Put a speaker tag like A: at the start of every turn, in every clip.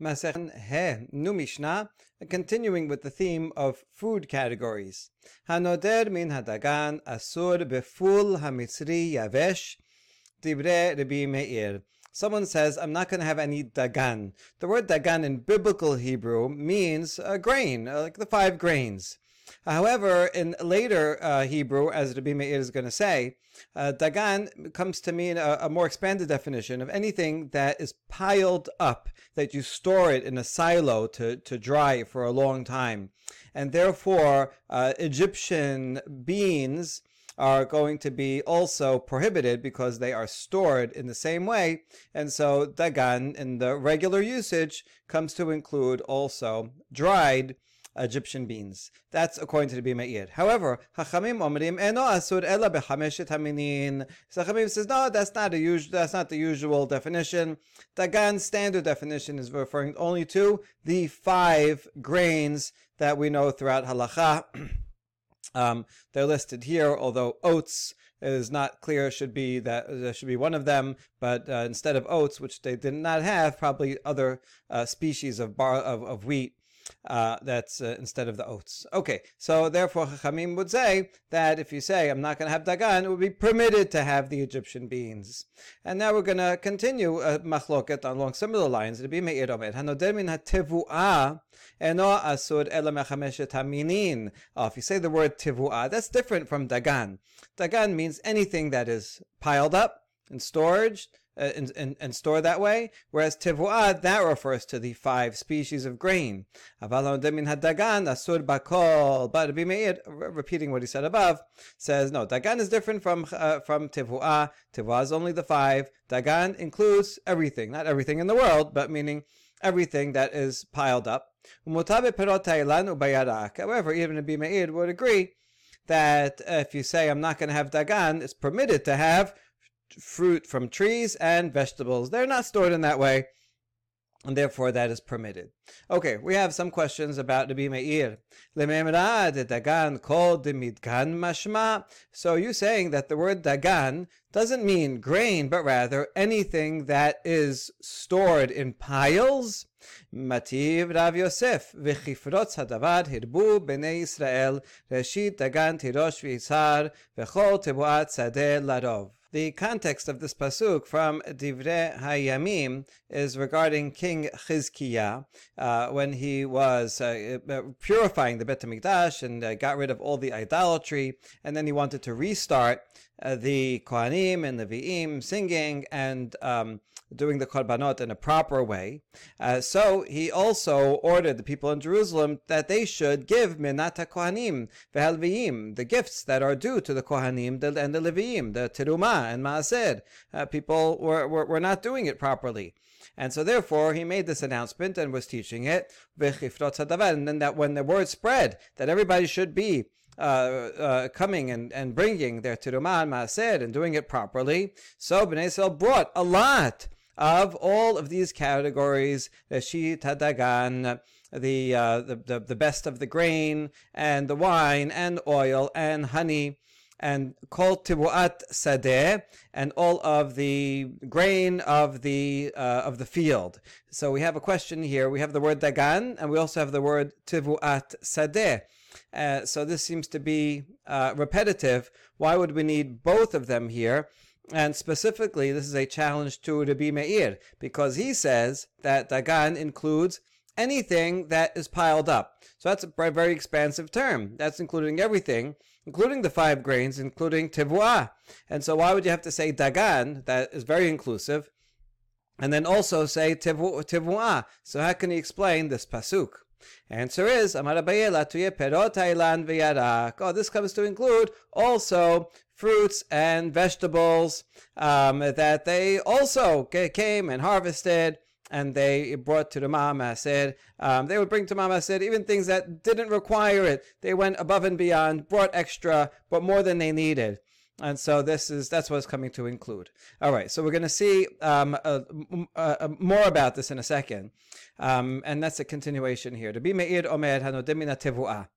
A: Masech He, new Mishnah, continuing with the theme of food categories. Hanoder min hadagan asur beful hamitzri yavesh dibre Rabbi Meir. Someone says, I'm not going to have any dagan. The word dagan in biblical Hebrew means a grain, like the five grains. However, in later uh, Hebrew, as Rabbi Meir is going to say, uh, dagan comes to mean a, a, more expanded definition of anything that is piled up, that you store it in a silo to, to dry for a long time. And therefore, uh, Egyptian beans are going to be also prohibited because they are stored in the same way. And so dagan in the regular usage comes to include also dried Egyptian beans. That's according to the Meir. However, Hachamim omrim eno asur ela bechameshet haminin. Hachamim says no, that's not a usual. That's not the usual definition. Dagan standard definition is referring only to the five grains that we know throughout halacha. um, they're listed here, although oats is not clear should be that there should be one of them, but uh, instead of oats, which they did not have, probably other uh, species of bar of, of wheat uh, that's uh, instead of the oats. Okay, so therefore Chachamim would say that if you say I'm not going to have dagan, it would be permitted to have the Egyptian beans. And now we're going to continue uh, machloket along similar lines. Oh, if you say the word tevuah, that's different from dagan. Dagan means anything that is piled up and storage uh, and, and, and store that way. Whereas tivu'ah, that refers to the five species of grain. asur bakol. But Rabbi Meir, repeating what he said above, says, no, dagan is different from, uh, from tivu'ah. Tivu'ah is only the five. Dagan includes everything. Not everything in the world, but meaning everything that is piled up. However, even Rabbi Meir would agree that if you say I'm not going to have dagan, it's permitted to have fruit from trees and vegetables. They're not stored in that way, and therefore that is permitted. Okay, we have some questions about Rabbi Meir. dagan called midgan mashma. So you saying that the word dagan doesn't mean grain, but rather anything that is stored in piles? Mativ Rav Yosef v'chifrotz hadavar hirbu b'nei Israel reshit dagan tirosh v'yisar v'chol tebuat sadeh larov. The context of this pasuk from Divrei Hayamim is regarding King Chizkiah uh, when he was uh, uh, purifying the Bet Hamikdash and uh, got rid of all the idolatry, and then he wanted to restart uh, the Kohanim and the Vi'im singing and um, doing the Korbanot in a proper way. Uh, so he also ordered the people in Jerusalem that they should give Minata Kohanim, Ve'al the gifts that are due to the Kohanim and the Leviim, the Terumah and Maaser. Uh, people were, were, were not doing it properly. And so therefore he made this announcement and was teaching it, and then that when the word spread that everybody should be uh, uh, coming and, and bringing their Tirumah and Maaser and doing it properly. So Bnei Israel brought a lot of all of these categories, Reshit Hadagan, the, uh, the, the, the best of the grain, and the wine, and oil, and honey, and kol tibuat sadeh, and all of the grain of the uh, of the field. So we have a question here. We have the word dagan, and we also have the word tibuat sadeh. Uh, so this seems to be uh, repetitive. Why would we need both of them here? And specifically, this is a challenge to Rabbi Meir because he says that Dagan includes anything that is piled up. So that's a very expansive term. That's including everything, including the five grains, including Tivua. And so why would you have to say Dagan? That is very inclusive. And then also say Tivua. So how can he explain this pasuk? Answer is Amar perot hailan v'yarak. Oh, this comes to include also fruits and vegetables um, that they also came and harvested and they brought to the Maaser um, they would bring to Maaser even things that didn't require it. They went above and beyond, brought extra, but more than they needed. And so this is that's what it's coming to include. All right, so we're going to see um, uh, uh, more about this in a second, um, and that's a continuation here. To be meir omer hanodemina tevuah.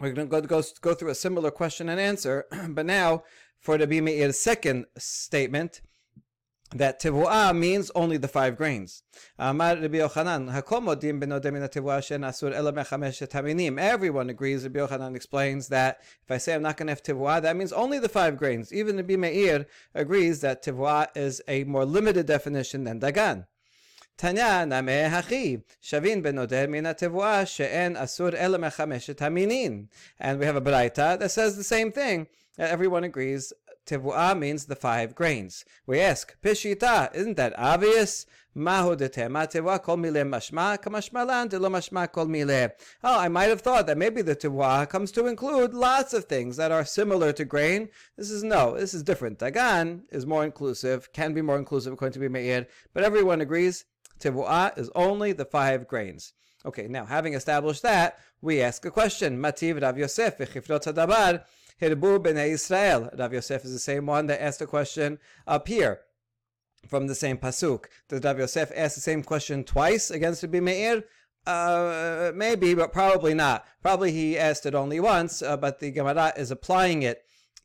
A: We're going to go, go, go through a similar question and answer, but now for the be meir's second statement, that tevuah means only the five grains. Everyone agrees. Rabbi Yochanan explains that if I say I'm not going to have tevuah, that means only the five grains. Even Rabbi Meir agrees that tevuah is a more limited definition than dagan. Tanya name hachi shavin benoder min tevuah she'en asur ela mechameshet haminin. And we have a braita that says the same thing. Everyone agrees Tevuah means the five grains. We ask, Pishita, isn't that obvious? Mahu de tema tevuah kol mile mashma kamashmalan de mashma kol mile. Oh, I might have thought that maybe the tevuah comes to include lots of things that are similar to grain. This is no, this is different. Dagan is more inclusive, can be more inclusive according to Meir, but everyone agrees tevuah is only the five grains. Okay, now having established that, we ask a question. Mativ Rav Yosef v'chifrot hadabar Hirbu b'nei Israel. Rav Yosef is the same one that asked the question up here from the same pasuk. Does Rav Yosef ask the same question twice against Rabbi Meir? Uh, maybe, but probably not. Probably he asked it only once, uh, but the Gemara is applying it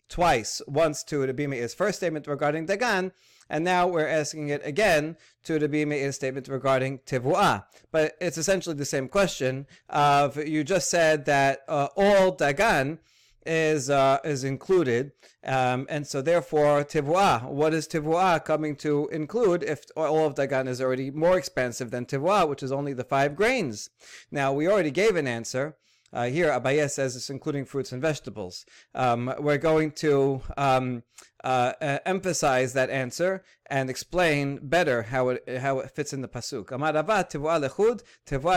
A: twice. Once to Rabbi Meir's first statement regarding Dagan, and now we're asking it again to Rabbi Meir's statement regarding Tivu'ah. But it's essentially the same question of you just said that uh, all Dagan is uh, is included, um, and so therefore tivua. What is tivua coming to include if all of dagan is already more expensive than tivua, which is only the five grains? Now we already gave an answer. Uh, here, Abaye says it's including fruits and vegetables. Um, we're going to um, uh, uh, emphasize that answer and explain better how it how it fits in the pasuk. Amar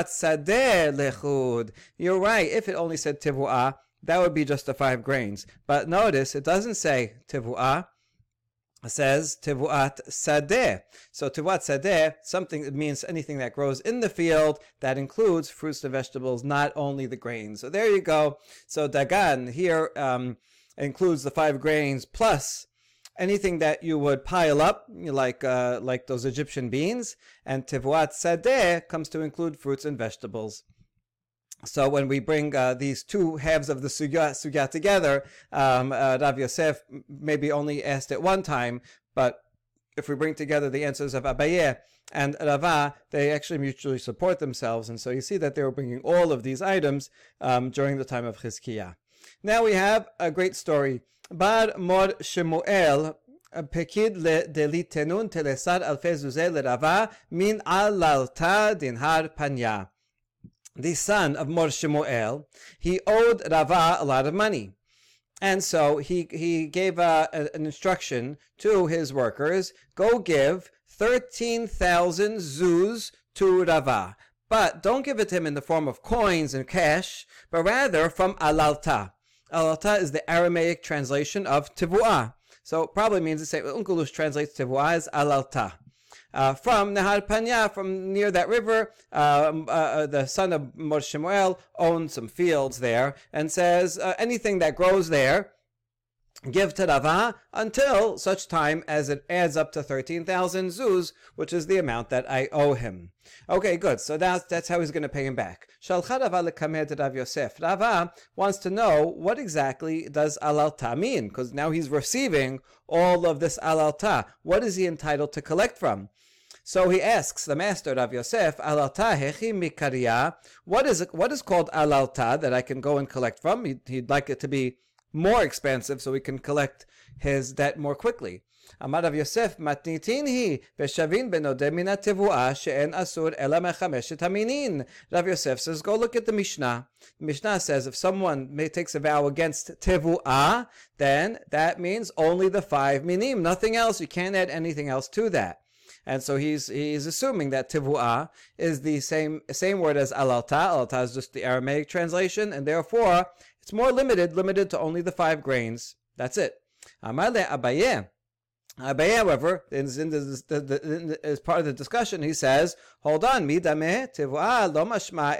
A: sadeh lechud. You're right. If it only said tivua, that would be just the five grains. But notice it doesn't say tivu'ah. It says tivuat sadeh. So tivuat sadeh, something that means anything that grows in the field that includes fruits and vegetables, not only the grains. So there you go. So dagan here um, includes the five grains plus anything that you would pile up, like uh, like those Egyptian beans. And tivuat sadeh comes to include fruits and vegetables. So when we bring uh, these two halves of the sugya, sugya together, um, uh, Rav Yosef maybe only asked it one time, but if we bring together the answers of Abaye and Rava, they actually mutually support themselves. And so you see that they were bringing all of these items um, during the time of Chizkiah. Now we have a great story. Bar Mor Shemuel פקיד דליתנון תלסר אלפי זוזי לרבה מן עללתה דנהר פניה the son of Mor Shemuel, he owed Rava a lot of money. And so he, he gave a, a, an instruction to his workers go give 13,000 zuz to Rava. But don't give it to him in the form of coins and cash, but rather from alalta. Alalta is the Aramaic translation of tivu'ah. So it probably means the same. Onkelos translates tivu'ah as alalta uh, from Nahar Panya, from near that river. Um, uh, uh, the son of Moshe Shemuel owns some fields there and says uh, anything that grows there, give to Rava until such time as it adds up to 13,000 zuz, which is the amount that I owe him. Okay, good. So that's, that's how he's going to pay him back. Shalcha Rava Yosef. Rava wants to know what exactly does alalta mean, because now he's receiving all of this alalta. What is he entitled to collect from? So he asks the master of Yosef, Alalta hechi mikariya. What is it, what is called alalta that I can go and collect from? He'd, he'd like it to be more expensive so he can collect his debt more quickly. אמר רב יוסף, מתניתין היא, ושבין בנודה מן התבואה שאין אסור אלא מחמשת המינין. Rav Yosef says, go look at the Mishnah. The Mishnah says if someone may, takes a vow against tevuah, then that means only the five minim, nothing else. You can't add anything else to that. And so he's he's assuming that tivua is the same same word as alalta. Alalta is just the Aramaic translation, and therefore it's more limited, limited to only the five grains. That's it. Amale abaye. Abaye, however, in, in the, the, the, as part of the discussion, he says, "Hold on, tivua lo mashma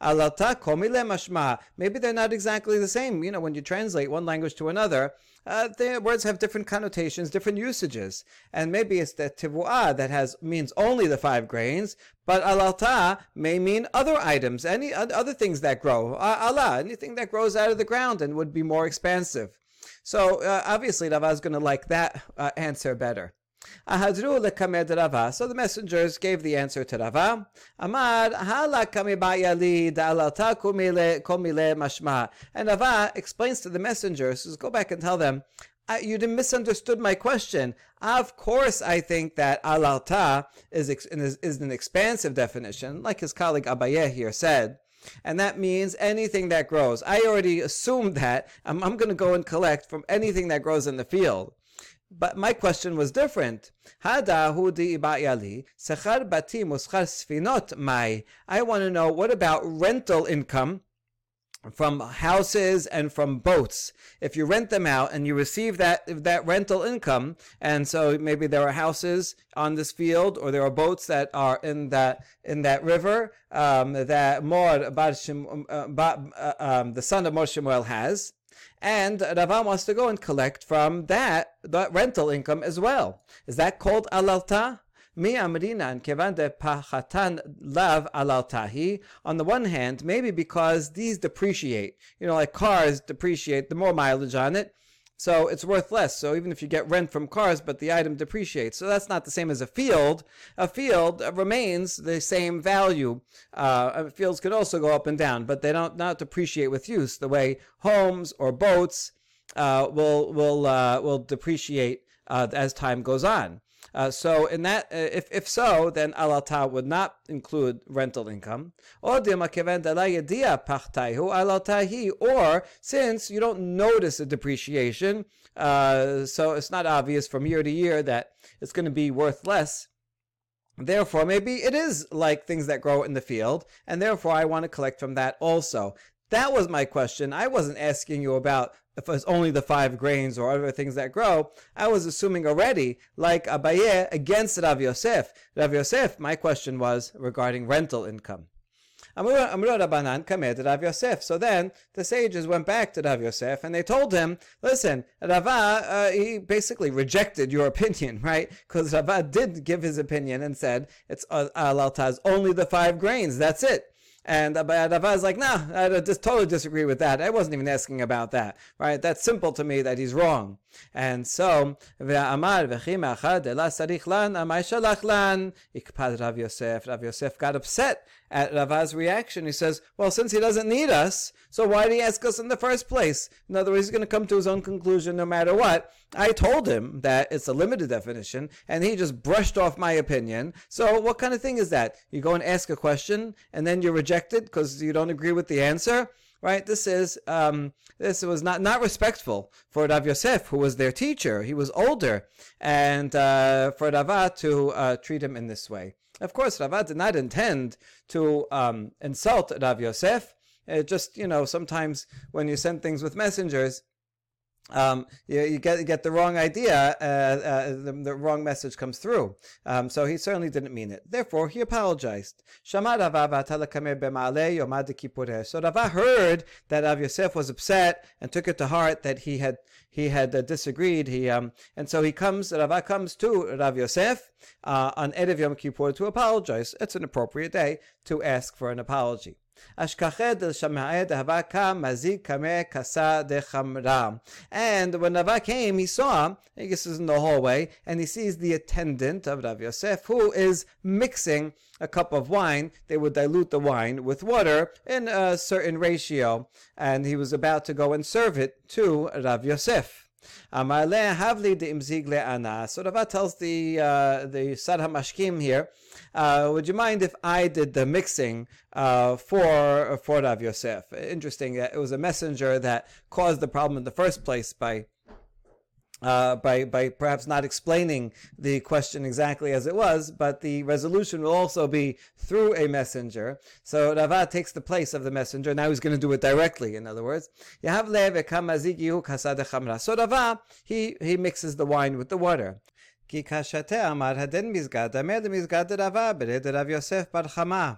A: alata komile mashma." Maybe they're not exactly the same. You know, when you translate one language to another, uh, the words have different connotations, different usages, and maybe it's the tivua that has means only the five grains, but alalta may mean other items, any other things that grow. Allah, anything that grows out of the ground and would be more expansive. So uh, obviously, Rava is going to like that uh, answer better. Ahadru Rava. So the messengers gave the answer to Rava. Amar hala kamibayali da'alalta komile komile mashma. And Rava explains to the messengers, says, go back and tell them, you misunderstood my question. Of course, I think that alalta is, is, is an expansive definition, like his colleague Abaye here said. And that means anything that grows. I already assumed that. I'm, I'm going to go and collect from anything that grows in the field. But my question was different. Hada hudi ibayali sechar batim uschar sfinot mai. I want to know what about rental income from houses and from boats. If you rent them out and you receive that that rental income, and so maybe there are houses on this field or there are boats that are in that in that river um, that Mor uh, uh, um, the son of Mor Shemuel has, and Rava wants to go and collect from that, that rental income as well. Is that called alalta? Mi amrinan kevan de pachatan lav alaltahi. On the one hand, maybe because these depreciate. You know, like cars depreciate, the more mileage on it, so it's worth less. So even if you get rent from cars, but the item depreciates, so that's not the same as a field. A field remains the same value. Uh, fields can also go up and down, but they don't not depreciate with use the way homes or boats uh, will will uh, will depreciate uh, as time goes on. Uh, so in that, uh, if if so, then alata would not include rental income. Or since you don't notice a depreciation, uh, so it's not obvious from year to year that it's going to be worth less. Therefore, maybe it is like things that grow in the field, and therefore I want to collect from that also. That was my question. I wasn't asking you about if it's only the five grains or other things that grow, I was assuming already, like Abaye against Rav Yosef. Rav Yosef, my question was regarding rental income. So then the sages went back to Rav Yosef and they told him, listen, Rava, uh, he basically rejected your opinion, right? Because Rava did give his opinion and said it's uh, alaltaz only the five grains, that's it. And Rava is uh, like, nah, I just totally disagree with that. I wasn't even asking about that, right? That's simple to me that he's wrong. And so, Amar ikpad Rav Yosef. Rav Yosef got upset at Rava's reaction. He says, well, since he doesn't need us, so why did he ask us in the first place? In other words, he's going to come to his own conclusion no matter what. I told him that it's a limited definition, and he just brushed off my opinion. So what kind of thing is that? You go and ask a question, and then you reject it because you don't agree with the answer? Right? This is um, this was not not respectful for Rav Yosef, who was their teacher. He was older, and uh, for Rava to uh, treat him in this way. Of course, Rava did not intend to um, insult Rav Yosef. It just, you know, sometimes when you send things with messengers, um, you, you, get get the wrong idea, uh, uh, the, the, wrong message comes through. Um, so he certainly didn't mean it. Therefore, he apologized. So Rava heard that Rav Yosef was upset and took it to heart that he had he had uh, disagreed. He um, and so he comes. Rava comes to Rav Yosef uh, on Erev Yom Kippur to apologize. It's an appropriate day to ask for an apology. And when Rava came, he saw, I guess is in the hallway, and he sees the attendant of Rav Yosef who is mixing a cup of wine. They would dilute the wine with water in a certain ratio, and he was about to go and serve it to Rav Yosef. Havli de ana. So Rava tells the uh, the Sar Hamashkim here, uh, would you mind if I did the mixing uh, for for Rav Yosef? Interesting. It was a messenger that caused the problem in the first place by uh, by by perhaps not explaining the question exactly as it was, but the resolution will also be through a messenger. So Rava takes the place of the messenger. Now he's going to do it directly. In other words, so Rava he he mixes the wine with the water. כי קשתה אמר הדן מסגד, אמר למסגד רבה ברד רב יוסף בר חמה.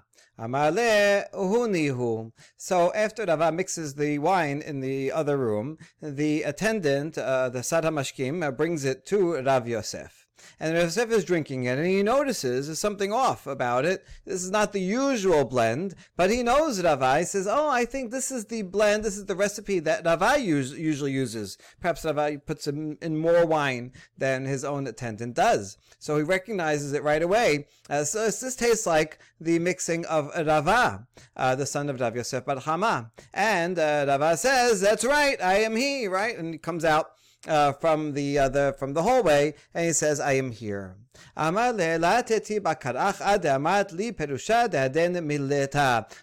A: אמר לה, הוני הוא. So after Rava mixes the wine in the other room, the attendant, uh, the Sar Hamashkim, uh, brings it to Rav Yosef. And Yosef is drinking it, and he notices there's something off about it. This is not the usual blend, but he knows Ravai. Says, "Oh, I think this is the blend. This is the recipe that Ravai usually uses. Perhaps Ravai puts in, in more wine than his own attendant does." So he recognizes it right away. Uh, so this tastes like the mixing of Rava, uh, the son of Rav Yosef Bar Hama. And uh, Rava says, "That's right, I am he." Right, and he comes out uh, from the the from the hallway, and he says, "I am here." Amar le'elateti.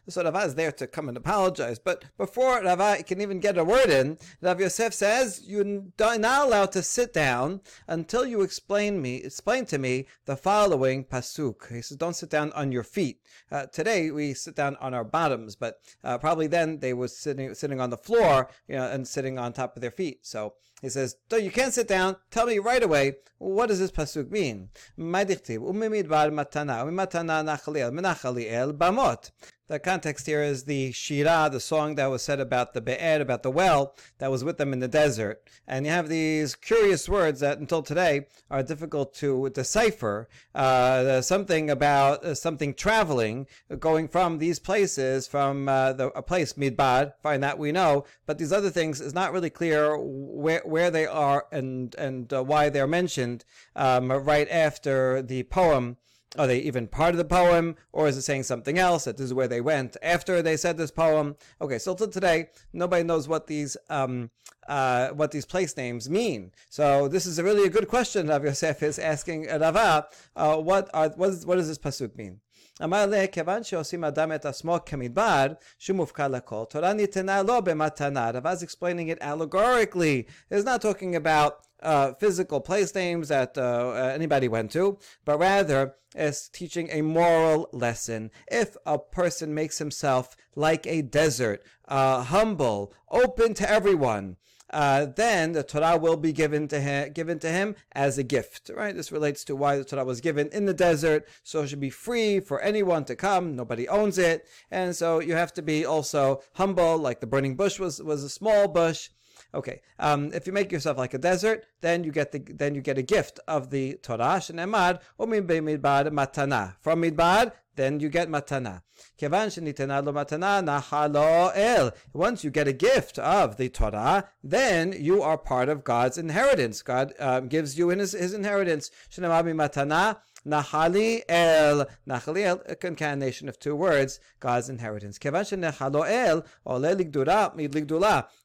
A: So Rava is there to come and apologize. But before Rava can even get a word in, Rav Yosef says, you're not allowed to sit down until you explain me, explain to me the following pasuk. He says, don't sit down on your feet. Uh, today we sit down on our bottoms, but uh, probably then they were sitting, sitting on the floor, you know, and sitting on top of their feet. So he says, you can't sit down. Tell me right away, what does this pasuk mean? מה דכתיב? וממדבר מתנה, וממתנה נחליאל, מנחליאל במות. The context here is the Shira, the song that was said about the Be'er, about the well that was with them in the desert. And you have these curious words that until today are difficult to decipher. Uh, something about uh, something traveling, going from these places, from uh, the, a place, Midbar, fine, that we know, but these other things is not really clear where, where they are and, and uh, why they're mentioned um, right after the poem are they even part of the poem, or is it saying something else? That this is where they went after they said this poem. Okay, so till today, nobody knows what these um, uh, what these place names mean. So this is a really a good question. Rav Yosef is asking Rava, uh, what are what, is, what does this pasuk mean? אמר לה, כיוון שעושים אדם את עצמו כמדבר, שמופקד לכל, תורה ניתנה לו במתנה. Rava's explaining it allegorically. It's not talking about uh, physical place names that uh, anybody went to, but rather is teaching a moral lesson. If a person makes himself like a desert, uh, humble, open to everyone, uh, then the Torah will be given to him, given to him as a gift. Right? This relates to why the Torah was given in the desert, so it should be free for anyone to come. Nobody owns it, and so you have to be also humble. Like the burning bush was was a small bush. Okay, um, if you make yourself like a desert, then you get the then you get a gift of the Torah. Shenemad umin midbar matana. From midbar, then you get matana. Kevan shenitena matana nachalo el. Once you get a gift of the Torah, then you are part of God's inheritance. God um, gives you in his, his inheritance. Shenemad matana Nahali el. Nahali el, a concatenation of two words, God's inheritance.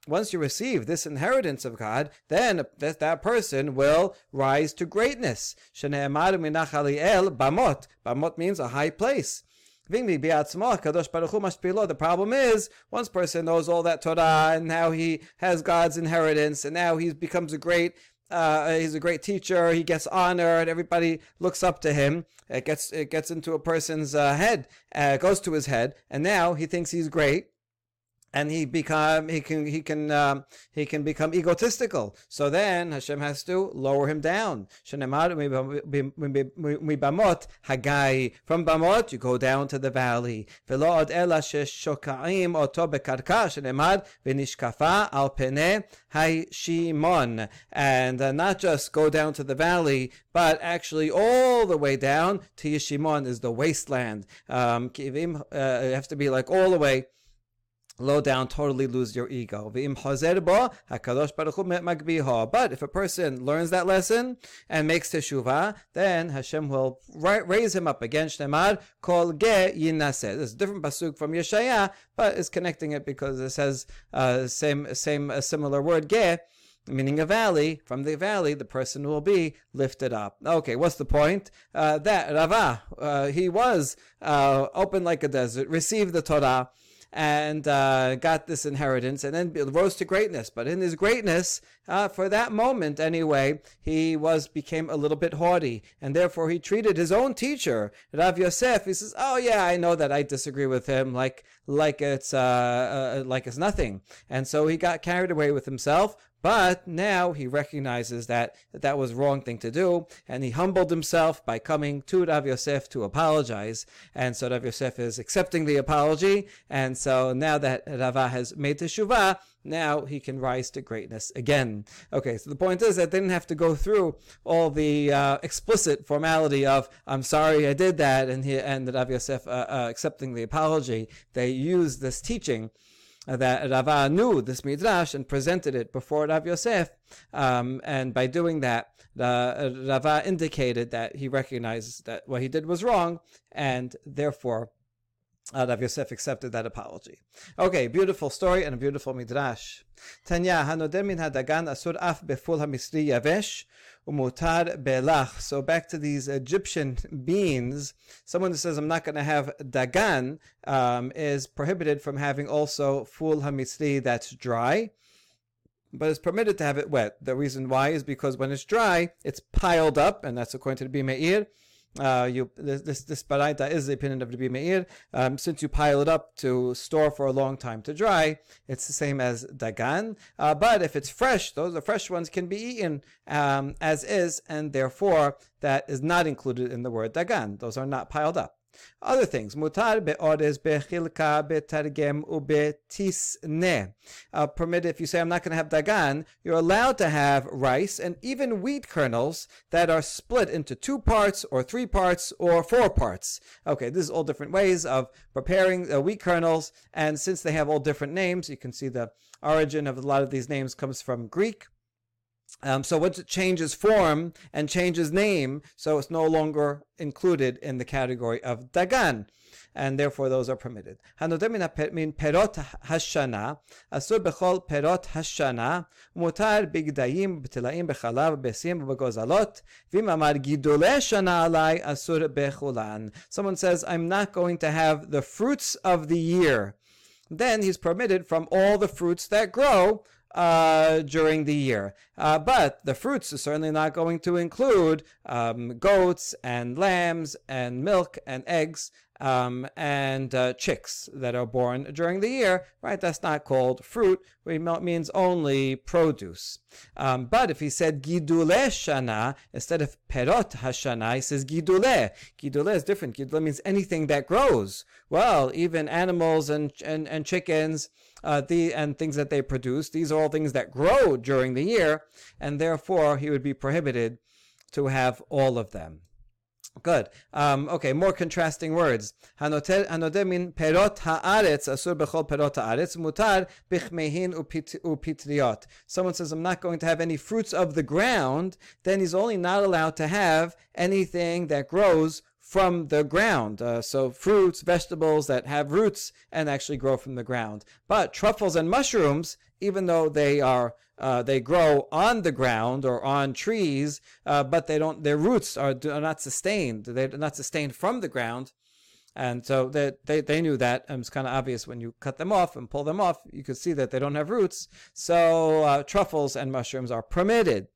A: Once you receive this inheritance of God, then that, that person will rise to greatness. Bamot. Bamot means a high place. The problem is, once person knows all that Torah and now he has God's inheritance and now he becomes a great uh, he's a great teacher. He gets honored. Everybody looks up to him. It gets it gets into a person's uh, head. Uh, goes to his head, and now he thinks he's great and he become he can he can um, he can become egotistical. So then Hashem has to lower him down. From Bamot you go down to the valley. And uh, not just go down to the valley, but actually all the way down to Yeshimon is the wasteland. Um, uh, have to be like all the way low down, totally lose your ego. But if a person learns that lesson and makes teshuvah, then Hashem will raise him up again. Shnemar kol ge yinaseh. There's a different pasuk from Yeshaya, but it's connecting it because it says uh, same same similar word ge meaning a valley. From the valley, the person will be lifted up. Okay, what's the point? Uh, that Rava, uh, he was uh, open like a desert, received the Torah, and uh, got this inheritance and then rose to greatness. But in his greatness, uh, for that moment anyway, he was became a little bit haughty, and therefore he treated his own teacher, Rav Yosef. He says, "Oh yeah, I know that I disagree with him, like like it's uh, uh, like it's nothing." And so he got carried away with himself, But now he recognizes that that, that was wrong thing to do, and he humbled himself by coming to Rav Yosef to apologize. And so Rav Yosef is accepting the apology, and so now that Rava has made teshuvah, now he can rise to greatness again. Okay, so the point is that they didn't have to go through all the uh, explicit formality of "I'm sorry I did that" and he and Rav Yosef uh, uh, accepting the apology. They used this teaching that Rava knew this midrash and presented it before Rav Yosef, um, and by doing that, Rava indicated that he recognizes that what he did was wrong, and therefore uh, Rav Yosef accepted that apology. Okay, beautiful story and a beautiful midrash. Tanya, hanoder min hadagan asur af beful hamisri yavesh umutar belach. So back to these Egyptian beans. Someone who says I'm not going to have dagan um, is prohibited from having also ful hamisri that's dry but it's permitted to have it wet. The reason why is because when it's dry, it's piled up, and that's according to the Bimeir. Uh, you this this, this baraita is the opinion of Rabbi Meir. Um, since you pile it up to store for a long time to dry, it's the same as dagan. Uh, but if it's fresh, those the fresh ones can be eaten um, as is, and therefore that is not included in the word dagan. Those are not piled up. Other things, mutar be'odes be'chilka be'targem ube'tisne. Uh, permitted, if you say, I'm not going to have dagan, you're allowed to have rice and even wheat kernels that are split into two parts or three parts or four parts. Okay, this is all different ways of preparing uh, wheat kernels, and since they have all different names, you can see the origin of a lot of these names comes from Greek. Um, so once it changes form and changes name, so it's no longer included in the category of dagan, and therefore those are permitted. הנודר מן פירות השנה, אסור בכל פירות השנה, מותר בגדיים, בתלאים, בחלב, בביסים ובגוזלות, ואם אמר גידולי שנה עלי, אסור בכולן. Someone says, I'm not going to have the fruits of the year. Then he's permitted from all the fruits that grow, uh, during the year. Uh, but the fruits are certainly not going to include um, goats and lambs and milk and eggs um, and uh, chicks that are born during the year, right? That's not called fruit. It means only produce. Um, but if he said gidule shana instead of perot hashana, he says gidule. Gidule is different. Gidule means anything that grows. Well, even animals and and, and chickens uh, the, and things that they produce. These are all things that grow during the year, and therefore he would be prohibited to have all of them. Good. Um, okay, more contrasting words. Hanodeh perot haaretz asur bechol perot haaretz mutar bichmehin upitriot. Someone says, I'm not going to have any fruits of the ground, then he's only not allowed to have anything that grows from the ground. Uh, so fruits, vegetables that have roots and actually grow from the ground. But truffles and mushrooms, even though they are uh, they grow on the ground or on trees, uh, but they don't. Their roots are, are not sustained. They're not sustained from the ground. And so they, they, they knew that. And it's kind of obvious when you cut them off and pull them off, you could see that they don't have roots. So uh, truffles and mushrooms are permitted.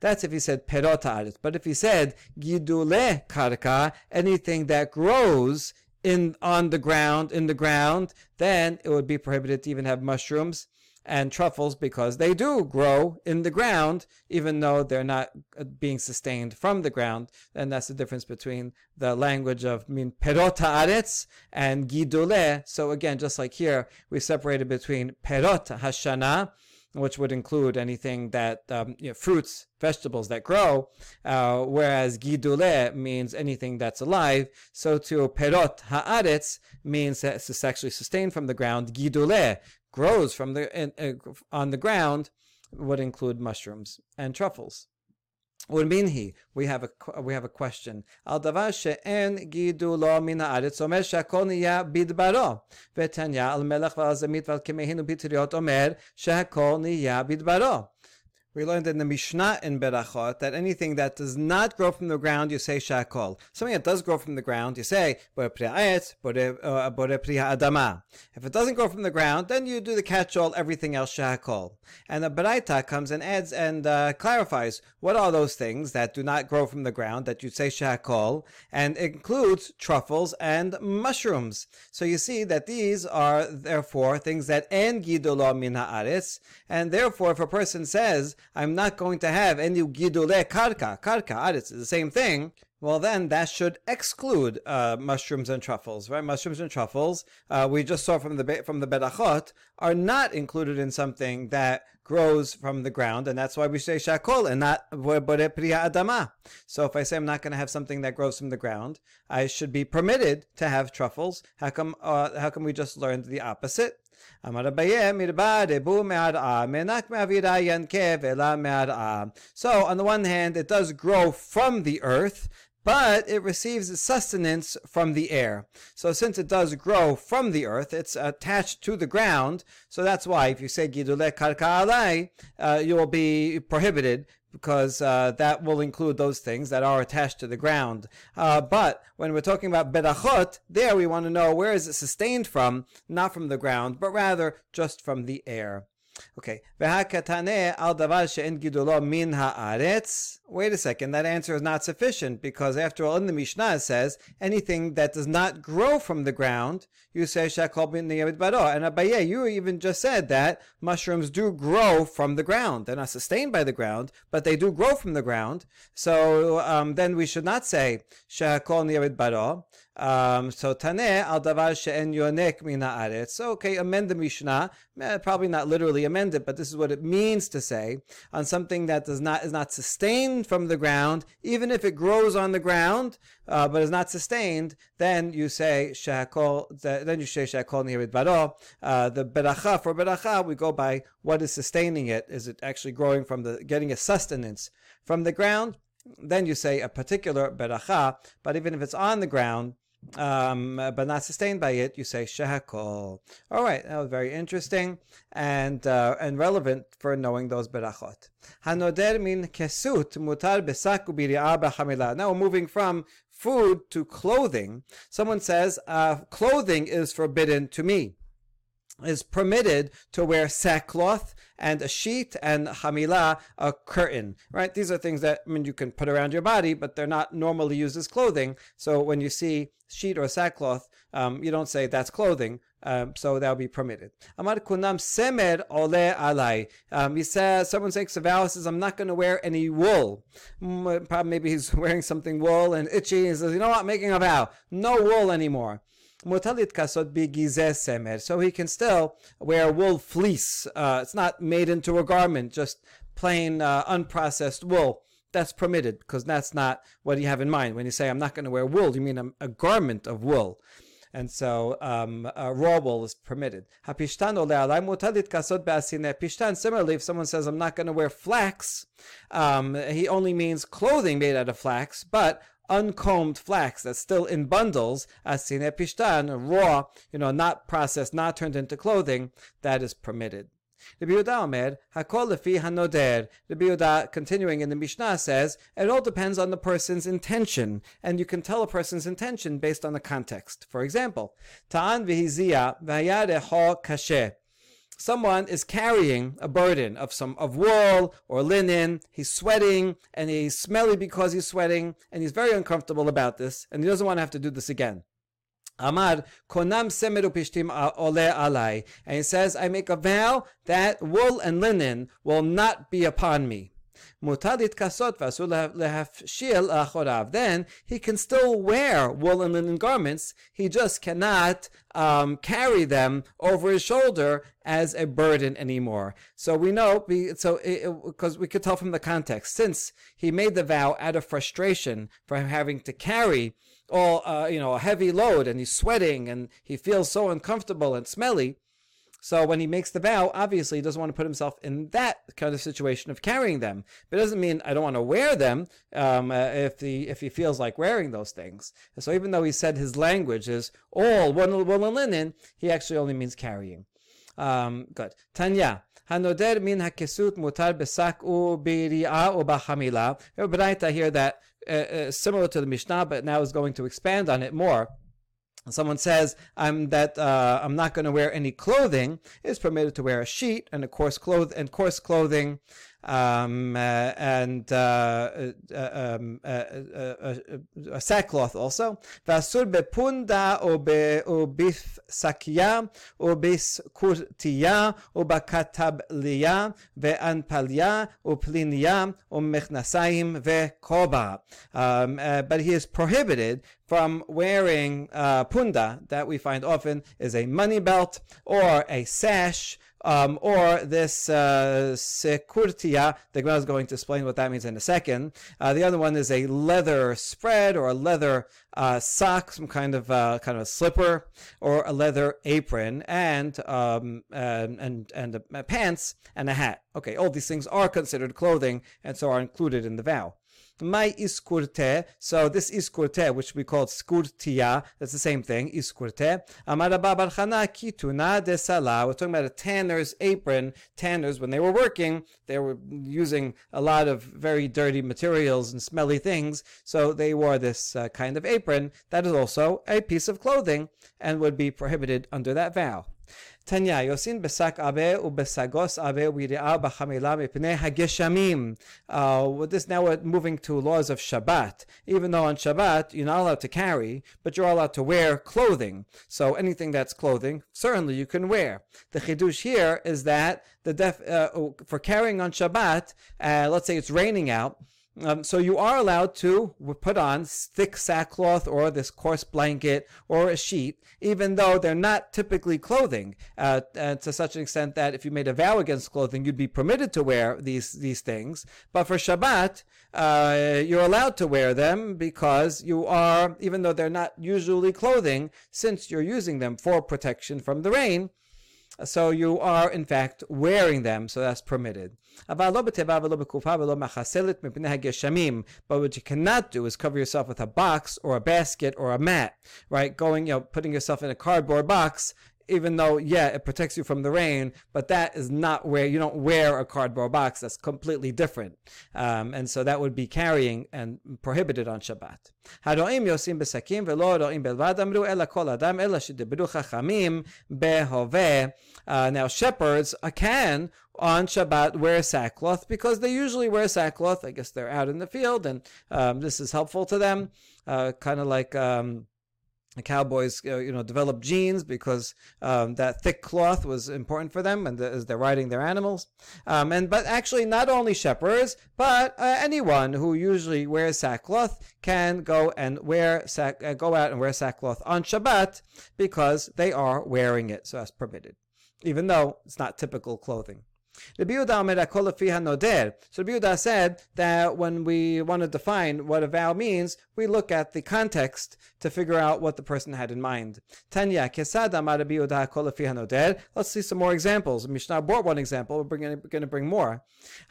A: That's if he said perot But if he said gidule karka, anything that grows in on the ground, in the ground, then it would be prohibited to even have mushrooms and truffles because they do grow in the ground, even though they're not uh, being sustained from the ground. And that's the difference between the language of min perot haaretz and gidule. So again, just like here, we separated between perot hashana, which would include anything that um, you know, fruits, vegetables that grow, uh, whereas gidule means anything that's alive. So to perot haaretz means that it's actually sustained from the ground. Gidule grows from the in, uh, on the ground would include mushrooms and truffles. What Urminhi, we have a we have a question. Al davar she'en gidulo min ha'aretz omer she'akol niya bidbaro. V'tanya al melech v'al zemit v'al kemehinu bitriot omer she'akol niya bidbaro. We learned in the Mishnah in Berachot that anything that does not grow from the ground, you say shakol. Something that does grow from the ground, you say bore uh, adama. If it doesn't grow from the ground, then you do the catch-all, everything else shakol. And the Baraita comes and adds and uh, clarifies what are those things that do not grow from the ground that you say shakol, and includes truffles and mushrooms. So you see that these are therefore things that en gidolo min haaretz, and therefore if a person says I'm not going to have any gidule karka. Karka, it's the same thing. Well, then that should exclude uh, mushrooms and truffles, right? Mushrooms and truffles, uh, we just saw from the from the berachot, are not included in something that grows from the ground, and that's why we say shakol and not priya adama. So if I say I'm not going to have something that grows from the ground, I should be permitted to have truffles. How come? Uh, how come we just learned the opposite? So on the one hand, it does grow from the earth, but it receives sustenance from the air. So since it does grow from the earth, it's attached to the ground. So that's why if you say gidule karka alai, uh, you will be prohibited because uh, that will include those things that are attached to the ground. Uh, but when we're talking about berachot, there we want to know where is it sustained from, not from the ground, but rather just from the air. Okay. al davar she'en gidulo min haaretz. Wait a second, that answer is not sufficient because after all, in the Mishnah it says anything that does not grow from the ground, you say shakol bin baro. And Abaye, you even just said that mushrooms do grow from the ground. They're not sustained by the ground, but they do grow from the ground. So um, then we should not say shakol baro. Um, so Taneh al davar she'en yonek min haaretz. Okay, amend the Mishnah. Eh, probably not literally amend it, but this is what it means to say on something that does not is not sustained from the ground, even if it grows on the ground, uh, but is not sustained. Then you say shakol. Then you say shakol nirid baro. Uh, the beracha for beracha, we go by what is sustaining it. Is it actually growing from the getting a sustenance from the ground? Then you say a particular beracha, but even if it's on the ground, um, but not sustained by it, you say shehakol. All right, that was very interesting and uh, and relevant for knowing those berachot. Hanoder min kesut mutar besak Now we're moving from food to clothing. Someone says uh, clothing is forbidden to me is permitted to wear sackcloth and a sheet and hamila, a curtain, right? These are things that, I mean, you can put around your body, but they're not normally used as clothing. So when you see sheet or sackcloth, um, you don't say that's clothing. Um, so that will be permitted. Amar kunam semer ole alai. Um, he says, someone takes a vow, says, I'm not going to wear any wool. Maybe he's wearing something wool and itchy. He says, you know what, I'm making a vow. No wool anymore. Kasot semer. So he can still wear wool fleece. Uh, it's not made into a garment, just plain uh, unprocessed wool. That's permitted because that's not what you have in mind. When you say, I'm not going to wear wool, you mean a, a garment of wool. And so um, uh, raw wool is permitted. Pishtan, similarly, if someone says, I'm not going to wear flax, um, he only means clothing made out of flax, but uncombed flax that's still in bundles, as sine pishtan, raw, you know, not processed, not turned into clothing, that is permitted. Rabbi Yehuda Omer, Hakol lefi hanoder. Rabbi Yehuda, continuing in the Mishnah, says it all depends on the person's intention, and you can tell a person's intention based on the context. For example, Ta'an v'hizia v'hayare ho kasher someone is carrying a burden of some of wool or linen. He's sweating and he's smelly because he's sweating and he's very uncomfortable about this and he doesn't want to have to do this again. Amar konam semeru pishtim ole alai. And he says, I make a vow that wool and linen will not be upon me. Mutalit kasot lehafshil achorav. Then he can still wear wool and linen garments. He just cannot um, carry them over his shoulder as a burden anymore. So we know, so because we could tell from the context, since he made the vow out of frustration for having to carry all, uh, you know, a heavy load, and he's sweating, and he feels so uncomfortable and smelly. So when he makes the vow, obviously he doesn't want to put himself in that kind of situation of carrying them. But it doesn't mean I don't want to wear them um, uh, if he if he feels like wearing those things. So even though he said his language is all wool and linen, he actually only means carrying. Um, good. Tanya. Hanoder min hakesut mutar besak u biri'a u here that uh, uh, similar to the Mishnah, but now is going to expand on it more someone says I'm that uh, I'm not going to wear any clothing, is permitted to wear a sheet and a coarse cloth and coarse clothing, um, uh, and uh, uh um, uh, uh, a sackcloth also. Vasur bepunda ve koba. Um, but he is prohibited from wearing uh, punda that we find often is a money belt or a sash um, or this uh, sekurtia. The Gemara is going to explain what that means in a second. Uh, the other one is a leather spread or a leather uh, sock, some kind of uh, kind of a slipper, or a leather apron, and um, and and, and a, pants and a hat. Okay, all these things are considered clothing, and so are included in the vow my iskurte. So this iskurte, which we call skurtia, that's the same thing, iskurte. Amara babarchana kituna de salah. We're talking about a tanner's apron. Tanners, when they were working, they were using a lot of very dirty materials and smelly things. So they wore this uh, kind of apron. That is also a piece of clothing and would be prohibited under that vow. Tanya, Yosin besak abe ubesagos abe wiria b'chamila mipnei hageshamim. Uh, this, now we're moving to laws of Shabbat. Even though on Shabbat you're not allowed to carry, but you're allowed to wear clothing. So anything that's clothing, certainly you can wear. The chidush here is that the def, uh, for carrying on Shabbat, uh, let's say it's raining out, um, so you are allowed to put on thick sackcloth or this coarse blanket or a sheet, even though they're not typically clothing. Uh, to such an extent that if you made a vow against clothing, you'd be permitted to wear these these things. But for Shabbat, uh, you're allowed to wear them because you are, even though they're not usually clothing, since you're using them for protection from the rain. So you are, in fact, wearing them, so that's permitted. But what you cannot do is cover yourself with a box or a basket or a mat, right? Going, you know, putting yourself in a cardboard box even though yeah it protects you from the rain but that is not where you don't wear a cardboard box that's completely different um, and so that would be carrying and prohibited on shabbat uh, now shepherds can on Shabbat wear sackcloth because they usually wear sackcloth. I guess they're out in the field and um, this is helpful to them. Uh, kind of like um, the cowboys, uh, you know, developed jeans because um, that thick cloth was important for them, and the, as they're riding their animals. Um, and but actually, not only shepherds, but uh, anyone who usually wears sackcloth can go and wear sack, uh, go out and wear sackcloth on Shabbat because they are wearing it, so that's permitted, even though it's not typical clothing. Rabbi Yehuda. So Rabbi Yehuda said that when we want to define what a vow means, we look at the context to figure out what the person had in mind. Tanya kesad amar. Let's see some more examples. Mishnah brought one example. We're going to bring more.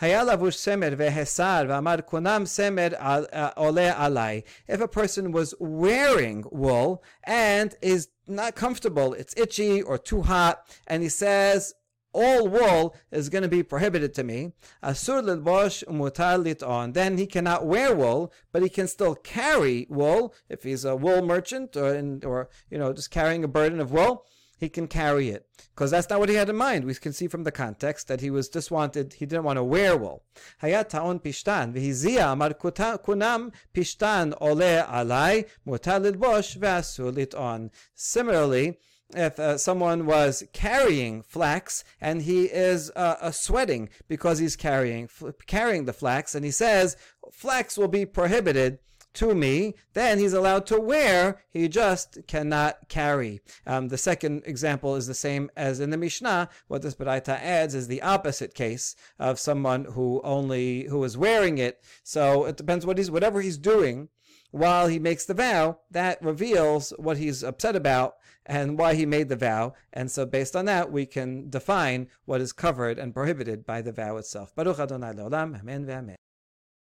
A: Hayalavush semer vehesar v'amar kunam semer uh, ole alai. If a person was wearing wool and is not comfortable, it's itchy or too hot, and he says, all wool is going to be prohibited to me. Asur lilbosh umutar on. Then he cannot wear wool, but he can still carry wool if he's a wool merchant or, in, or you know just carrying a burden of wool. He can carry it because that's not what he had in mind. We can see from the context that he was just wanted. He didn't want to wear wool. Hayat pishtan v'hizia amar kunam pishtan ole alai mutar lilbosh ve'asur on. Similarly if uh, someone was carrying flax and he is uh, uh, sweating because he's carrying carrying the flax and he says flax will be prohibited to me, then he's allowed to wear, he just cannot carry. Um, the second example is the same as in the Mishnah. What this Baraita adds is the opposite case of someone who only, who is wearing it. So it depends what he's, whatever he's doing, while he makes the vow, that reveals what he's upset about and why he made the vow. And so, based on that, we can define what is covered and prohibited by the vow itself. Baruch Adonai Leolam, Amen